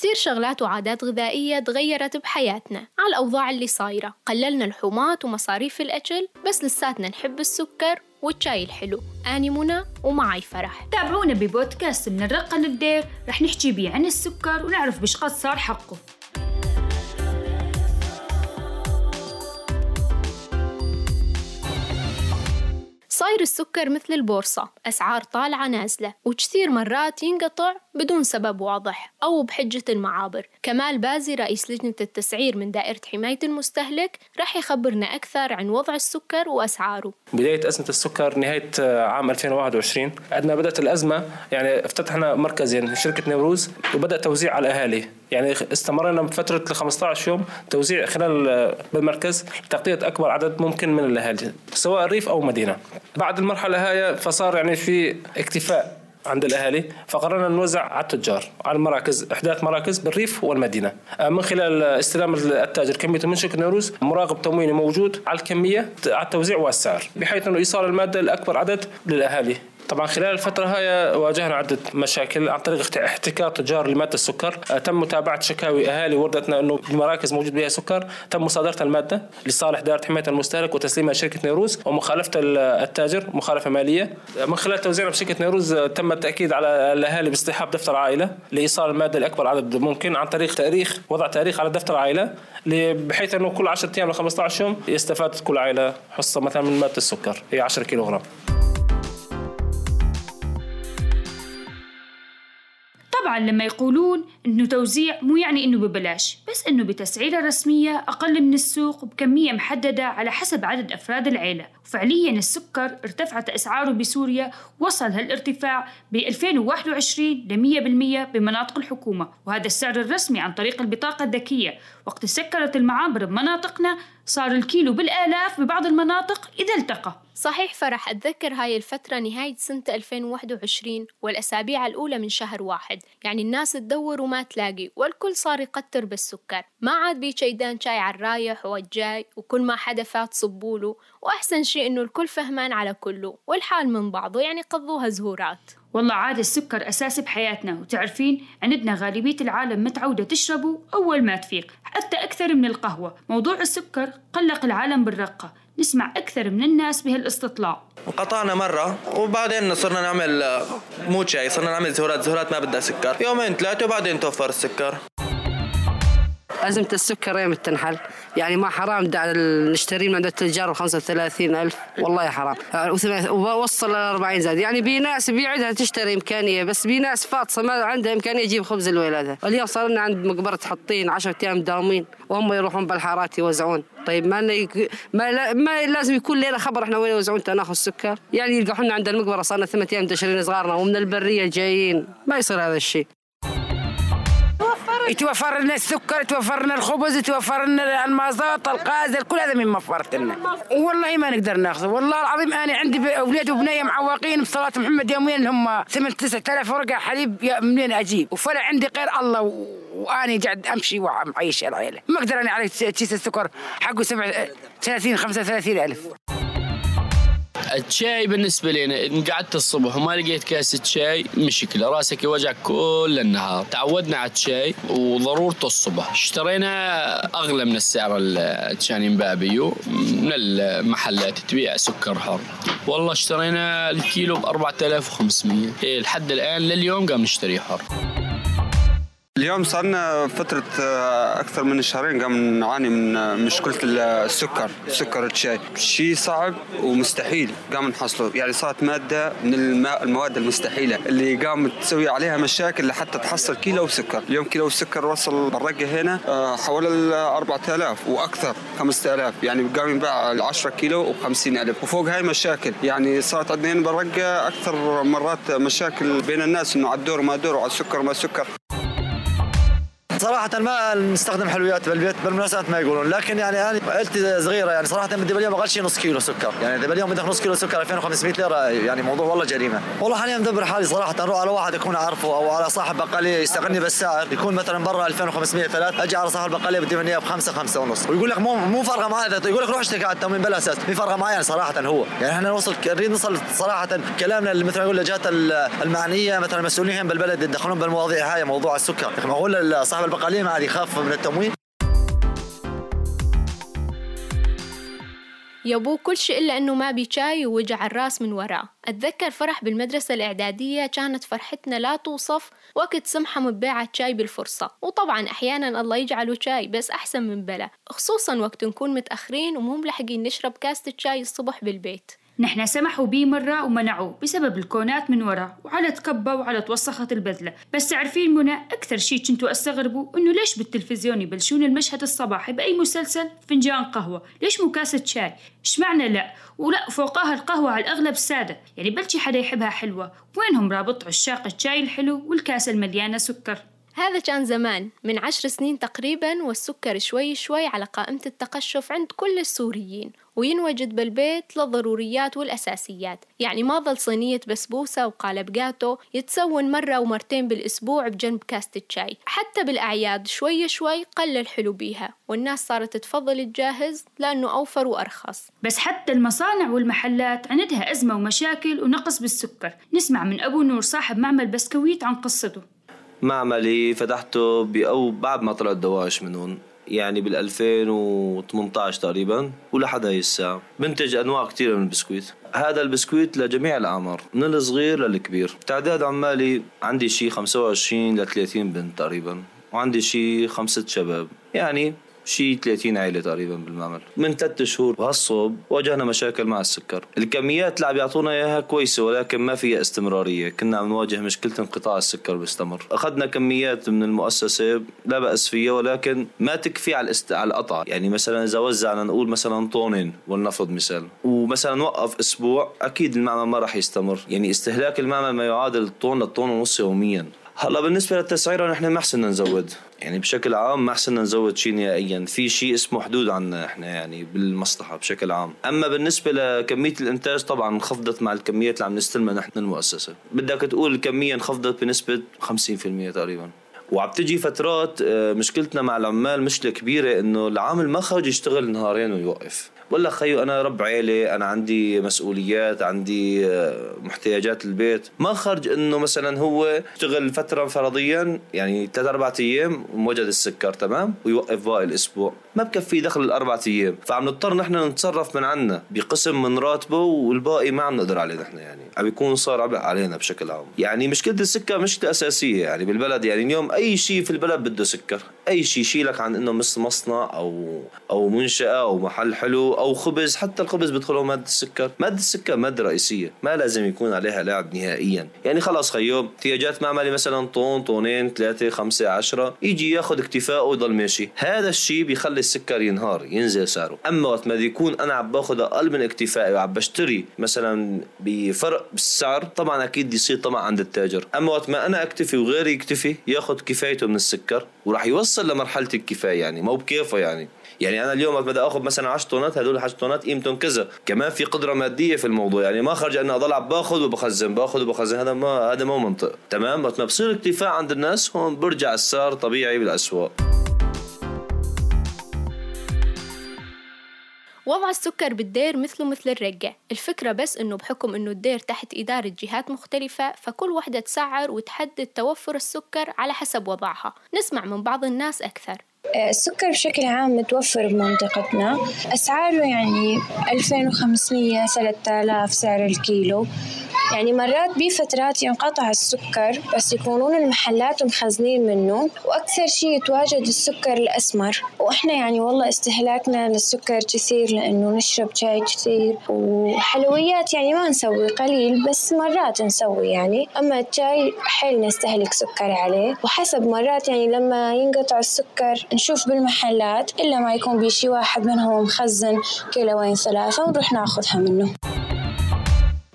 وكثير شغلات وعادات غذائية تغيرت بحياتنا. على الأوضاع اللي صايرة. قللنا الحومات ومصاريف الأكل بس لساتنا نحب السكر والشاي الحلو. أني منى ومعي فرح. تابعونا ببودكاست من الرقة للدير رح نحكي بيه عن السكر ونعرف بش قد صار حقه. صاير السكر مثل البورصة أسعار طالعة نازلة وكثير مرات ينقطع بدون سبب واضح أو بحجة المعابر. كمال بازي رئيس لجنة التسعير من دائرة حماية المستهلك رح يخبرنا أكثر عن وضع السكر وأسعاره. بداية أزمة السكر نهاية عام 2021 عندما بدأت الأزمة يعني افتتحنا مركزين شركة نيروز وبدأ توزيع على الأهالي. يعني استمرنا بفترة ل 15 يوم توزيع خلال بالمركز لتغطية أكبر عدد ممكن من الأهالي سواء ريف أو مدينة. بعد المرحلة هاي فصار يعني في اكتفاء عند الأهالي فقررنا نوزع على التجار على المراكز إحداث مراكز بالريف والمدينة. من خلال استلام التاجر كمية من شركه نيروز مراقب تمويني موجود على الكمية على التوزيع والسعر بحيث إنه إيصال المادة لأكبر عدد للأهالي. طبعا خلال الفترة هاي واجهنا عدة مشاكل عن طريق احتكار تجار لمادة السكر. تم متابعة شكاوي أهالي وردتنا أنه المراكز موجود بها سكر. تم مصادرة المادة لصالح دائرة حماية المستهلك وتسليمها لشركة نيروز ومخالفة التاجر مخالفة مالية. من خلال توزيعنا بشركة نيروز تم التأكيد على الأهالي باصطحاب دفتر عائلة لإيصال المادة لأكبر عدد ممكن عن طريق تاريخ وضع تاريخ على دفتر عائلة بحيث أنه كل 10 أيام ل 15 يوم يستفاد كل عائلة حصة مثلا من مادة السكر هي 10 كيلو طبعا لما يقولون إنه توزيع مو يعني إنه ببلاش بس إنه بتسعيرة رسمية أقل من السوق وبكمية محددة على حسب عدد أفراد العيلة. وفعليا السكر ارتفعت أسعاره بسوريا وصل هالارتفاع ب 2021 ل 100% بمناطق الحكومة. وهذا السعر الرسمي عن طريق البطاقة الذكية. وقت سكرت المعابر بمناطقنا صار الكيلو بالآلاف ببعض المناطق إذا التقى. صحيح فرح أتذكر هاي الفترة نهاية سنة 2021 والأسابيع الأولى من شهر واحد. يعني الناس تدور وما تلاقي والكل صار يقتر بالسكر. ما عاد بي شيدان شاي على الرايح والجاي وكل ما حدا فات صبوله. وأحسن شيء إنه الكل فهمان على كله والحال من بعضه يعني قضوها زهورات. والله عاد السكر أساسي بحياتنا وتعرفين عندنا غالبية العالم متعودة تشربه أول ما تفيق حتى أكثر من القهوة. موضوع السكر قلق العالم بالرقة نسمع أكثر من الناس بهالاستطلاع. انقطعنا مرة وبعدين صرنا نعمل مو شاي صرنا نعمل زهورات زهورات ما بدها سكر. يومين ثلاثة وبعدين توفر السكر. أزمة السكر يوم تنحل. يعني ما حرام نشتري من عند التجار ب 35 ألف. والله حرام. ووصل ل 40 زاد. يعني بي ناس بيعدها تشتري إمكانية بس بي ناس فاطسة ما عندها إمكانية تجيب خبز الولادة. اليوم صار لنا عند مقبرة حطين 10 أيام داومين. وهم يروحون بالحارات يوزعون. طيب ما ما, ما لازم يكون لنا خبر إحنا وين يوزعون ناخذ السكر. يعني يلقحونا عند المقبرة صار لنا ثمان أيام تشرين صغارنا ومن البرية جايين. ما يصير هذا الشيء. يتوفر لنا السكر يتوفر لنا الخبز يتوفر لنا المازوت الغاز كل هذا من موفرت لنا والله ما نقدر ناخذه. والله العظيم أنا عندي أولاد وبنيه معوقين بصلاة محمد يوميا هم 8 9000 ورقة. حليب منين أجيب؟ وفلا عندي غير الله واني قاعد أمشي ومعيش العيلة. ما أقدر أنا على كيس السكر حقه 30 35 ألف. الشاي بالنسبة لنا إن قعدت الصبح وما لقيت كاسة شاي مشكلة. راسك يوجع كل النهار. تعودنا على الشاي وضرورته الصبح. اشترينا أغلى من السعر اللي كان ينباع بيو من المحلات تبيع سكر حر. والله اشترينا الكيلو ب 4500 إيه لحد الآن لليوم قام نشتريه حر. اليوم صارنا فترة آه، أكثر من شهرين قام نعاني من آه، مشكلة السكر سكر الشاي. شيء صعب ومستحيل قام نحصله. يعني صارت مادة من المواد المستحيلة اللي قام تسوي عليها مشاكل لحتى تحصل كيلو سكر. اليوم كيلو السكر وصل بالرقة هنا آه، حوالي ال 4000 وأكثر 5000 يعني قام ينباع ال 10 كيلو ب 50000 وفوق هاي مشاكل يعني صارت عندنا هنا بالرقة أكثر مرات مشاكل بين الناس إنه على الدور ما دور وعلى السكر ما سكر. صراحة ما نستخدم حلويات بالبيت بالمناسبات ما يقولون لكن يعني أنا عيلتي صغيرة يعني صراحة بدي باليوم أقل شيء نص كيلو سكر يعني اذا باليوم بدك نص كيلو سكر 2500 ليرة يعني موضوع والله جريمة. والله حاليا مدبر حالي صراحة أروح على واحد اكون اعرفه أو على صاحب بقاليه يستغني بالسعر يكون مثلا برا 2500 ثلاث أجي على صاحب البقاليه بدي مني بخمسة خمسة ونص. ويقول لك مو مو فارقة معي يقول لك روح اشتكي على التموين بلا أساس في فارقة معي يعني صراحة هو. يعني إحنا نوصل نريد نوصل صراحة كلامنا مثل ما يقول الجهات المعنية مثلا المسؤولين بالبلد يدخلون بالمواضيع هاي موضوع السكر. معقول صاحب البقاليه ما عاد يخاف من التموين. يابوه كل شيء إلا إنه ما بي شاي ووجع الرأس من وراه أتذكر فرح بالمدرسة الإعدادية كانت فرحتنا لا توصف وقت سمحة مبيعة شاي بالفرصة. وطبعا أحيانا الله يجعله شاي بس أحسن من بلا. خصوصا وقت نكون متأخرين ومو ملحقين نشرب كاسة شاي الصبح بالبيت. نحن سمحوا بيه مرة ومنعوه بسبب الكونات من ورا وعلى تكبى وعلى توسخت البذلة بس تعرفين منى أكثر شي كنتوا أستغربوا إنه ليش بالتلفزيون يبلشون المشهد الصباحي بأي مسلسل فنجان قهوة؟ ليش مو كاسة شاي؟ اشمعنى لا؟ ولا فوقها القهوة على الأغلب سادة. يعني بلشي حدا يحبها حلوة. وينهم رابط عشاق الشاي الحلو والكاسة المليانة سكر؟ هذا كان زمان من عشر سنين تقريبا والسكر شوي شوي على قائمة التقشف عند كل السوريين وينوجد بالبيت للضروريات والأساسيات. يعني ما ظل صينية بسبوسة وقالب جاتو يتسون مرة ومرتين بالأسبوع بجنب كاسة الشاي. حتى بالأعياد شوي شوي قل الحلو بيها والناس صارت تفضل الجاهز لأنه أوفر وأرخص. بس حتى المصانع والمحلات عندها أزمة ومشاكل ونقص بالسكر. نسمع من أبو نور صاحب معمل بسكويت عن قصته. معملي فتحته أو بعد ما طلعت دواعش من هون يعني بال 2018 تقريبا ولحد هاي الساعة. بنتج أنواع كثيرة من البسكويت. هذا البسكويت لجميع الأعمار من الصغير للكبير. تعداد عمالي عندي شي 25 ل 30 بنت تقريبا وعندي شي خمسة شباب. يعني شي 30 عائلة تقريبا بالمعمل. من ثلاث شهور وهالصوب واجهنا مشاكل مع السكر. الكميات اللي عم يعطونا إياها كويسة ولكن ما فيها استمرارية. كنا عم نواجه مشكلة انقطاع السكر بيستمر. أخذنا كميات من المؤسسة لا بأس فيها ولكن ما تكفي على الاست... على القطع. يعني مثلا إذا وزعنا نقول مثلا طونين ولنفرض مثال ومثلا وقف أسبوع أكيد المعمل ما راح يستمر. يعني استهلاك المعمل ما يعادل طون لطون ونص يوميا. هلا بالنسبة للتسعيره نحن ما حسنا نزود. يعني بشكل عام ما حسنا نزود شيء نهائيا. في شيء اسمه حدود عنا إحنا يعني بالمصلحة بشكل عام. أما بالنسبة لكمية الإنتاج طبعا انخفضت مع الكميات اللي عم نستلمها نحن المؤسسة. بدك تقول الكمية انخفضت بنسبة 50% تقريبا. وعم تجي فترات آه، مشكلتنا مع العمال مشكلة كبيرة إنه العامل ما خرج يشتغل نهارين ويوقف. ولا خيو أنا رب عيلة أنا عندي مسؤوليات عندي آه، محتياجات البيت. ما خرج إنه مثلا هو يشتغل فترة فرضيا يعني ثلاث أربع أيام وموجد السكر تمام؟ ويوقف باقي الأسبوع. ما بكفي دخل الاربع أيام. فعم نضطر نحن نتصرف من عنا بقسم من راتبه والباقي ما عم نقدر عليه نحن يعني. عم بيكون صار عبء علينا بشكل عام. يعني مشكلة السكر مشكله اساسيه يعني بالبلد. يعني اليوم أي شيء في البلد بده سكر. أي شيء يشيلك عن إنه مثل مصنع أو أو منشأة أو محل حلو أو خبز حتى الخبز بدخله مادة السكر. مادة السكر مادة رئيسية ما لازم يكون عليها لعب نهائيا. يعني خلاص خيو احتياجات معملي مثلا طون طونين ثلاثة خمسة عشرة يجي ياخذ اكتفاءه ويضل ماشي. هذا الشيء بيخلي السكر ينهار ينزل سعره. أما وقت ما يكون أنا عم باخذ أقل من اكتفائي وعم بشتري مثلا بفرق بالسعر طبعا أكيد يصير طمع عند التاجر. أما وقت ما أنا أكتفي وغيري يكتفي ياخذ كفايته من السكر وراح يوصل لمرحلة الكفاية يعني مو بكيفه يعني. يعني أنا اليوم بدي أخذ مثلا 10 طنات هدول 10 طنات قيمتهم كذا كمان في قدرة مادية في الموضوع. يعني ما خرج إني أضل باخذ وبخزن باخذ وبخزن. هذا ما هذا مو منطق. تمام؟ وقت ما بصير اكتفاء عند الناس هون برجع السعر طبيعي بالأسواق. وضع السكر بالدير مثله مثل الرقة. الفكرة بس إنه بحكم إنه الدير تحت إدارة جهات مختلفة فكل وحدة تسعر وتحدد توفر السكر على حسب وضعها. نسمع من بعض الناس أكثر. آه، السكر بشكل عام متوفر بمنطقتنا. أسعاره يعني 2500 3000 سعر الكيلو. يعني مرات بفترات ينقطع السكر بس يكونون المحلات مخزنين منه وأكثر شيء يتواجد السكر الأسمر. وإحنا يعني والله استهلاكنا للسكر كثير لأنه نشرب شاي كثير وحلويات يعني ما نسوي قليل بس مرات نسوي يعني. أما الشاي حيل نستهلك سكر عليه. وحسب مرات يعني لما ينقطع السكر نشوف بالمحلات إلا ما يكون بشي واحد منهم مخزن كيلوين ثلاثة ونروح ناخذها منه.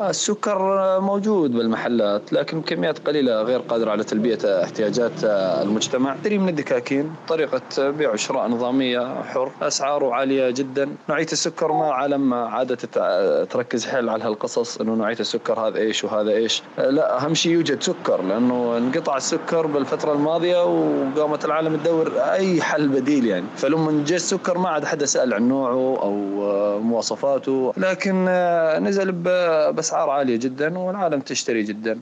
السكر موجود بالمحلات لكن بكميات قليلة غير قادرة على تلبية احتياجات المجتمع. تري من الدكاكين طريقة بيع وشراء نظامية حر أسعاره عالية جدا. نوعية السكر ما عالم عادة تركز حيل على هالقصص إنه نوعية السكر هذا إيش وهذا إيش. لا أهم شيء يوجد سكر لأنه انقطع السكر بالفترة الماضية وقامت العالم تدور أي حل بديل يعني. فلما جاء السكر ما عاد حدا سأل عن نوعه أو مواصفاته. لكن نزل باسعار عالية جدا والعالم تشتري جدا.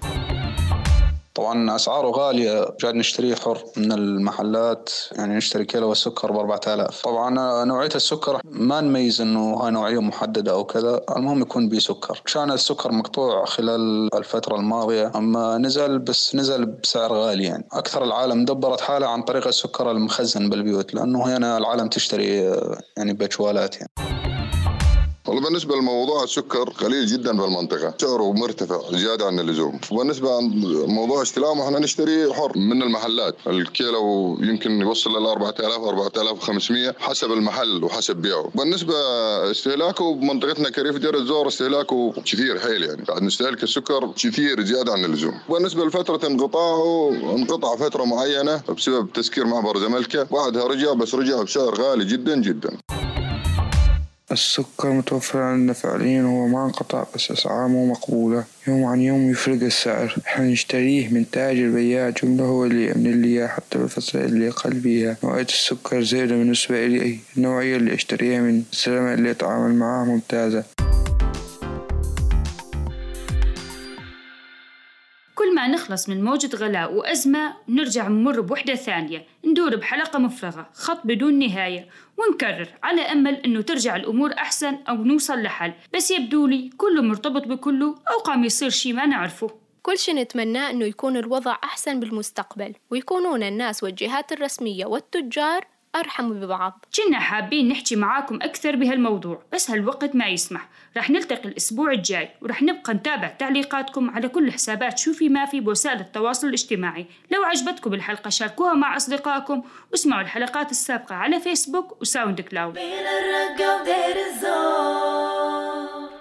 طبعا أسعاره غالية جاد نشتريه حر من المحلات يعني نشتري كيلو السكر ب 4000 طبعا نوعية السكر ما نميز إنه هاي نوعية محددة أو كذا المهم يكون بيه سكر. كان السكر مقطوع خلال الفترة الماضية أما نزل بس نزل بسعر غالي يعني. أكثر العالم دبرت حالها عن طريق السكر المخزن بالبيوت لأنه هنا العالم تشتري يعني بجوالات يعني. والله بالنسبة لموضوع السكر قليل جدا في المنطقة. سعره مرتفع زيادة عن اللزوم وبالنسبة لموضوع استلامه إحنا نشتري حر من المحلات. الكيلو يمكن يوصل لل 4000 4500 حسب المحل وحسب بيعه. بالنسبة استهلاكه بمنطقتنا كريف دير الزور استهلاكه كثير حيل يعني. قاعد نستهلك السكر كثير زيادة عن اللزوم بالنسبة لفترة انقطاعه انقطع فترة معينة بسبب تسكير معبر زملكة بعدها رجع بس رجع بسعر غالي جدا جدا. السكر متوفر عندنا فعليا هو ما انقطع بس أسعاره مقبولة. يوم عن يوم يفرق السعر. إحنا نشتريه من تاجر بياع جملة هو اللي يأمن لي حتى بالفترة اللي أقل بيها. نوعية السكر زيادة بالنسبة إلي. النوعية اللي أشتريها من السلامة اللي أتعامل معاه ممتازة. كل ما نخلص من موجة غلاء وأزمة نرجع نمر بوحدة ثانية ندور بحلقة مفرغة خط بدون نهاية ونكرر على أمل أنه ترجع الأمور أحسن أو نوصل لحل. بس يبدو لي كله مرتبط بكله أو قام يصير شي ما نعرفه. كل شي نتمناه أنه يكون الوضع أحسن بالمستقبل ويكونون الناس والجهات الرسمية والتجار أرحموا ببعض. كنا حابين نحكي معاكم أكثر بهالموضوع بس هالوقت ما يسمح. رح نلتقي الأسبوع الجاي ورح نبقى نتابع تعليقاتكم على كل حسابات شوفي ما في بوسائل التواصل الاجتماعي. لو عجبتكم الحلقة شاركوها مع أصدقائكم واسمعوا الحلقات السابقة على فيسبوك وساوند كلاود بين الرقة ودير الزور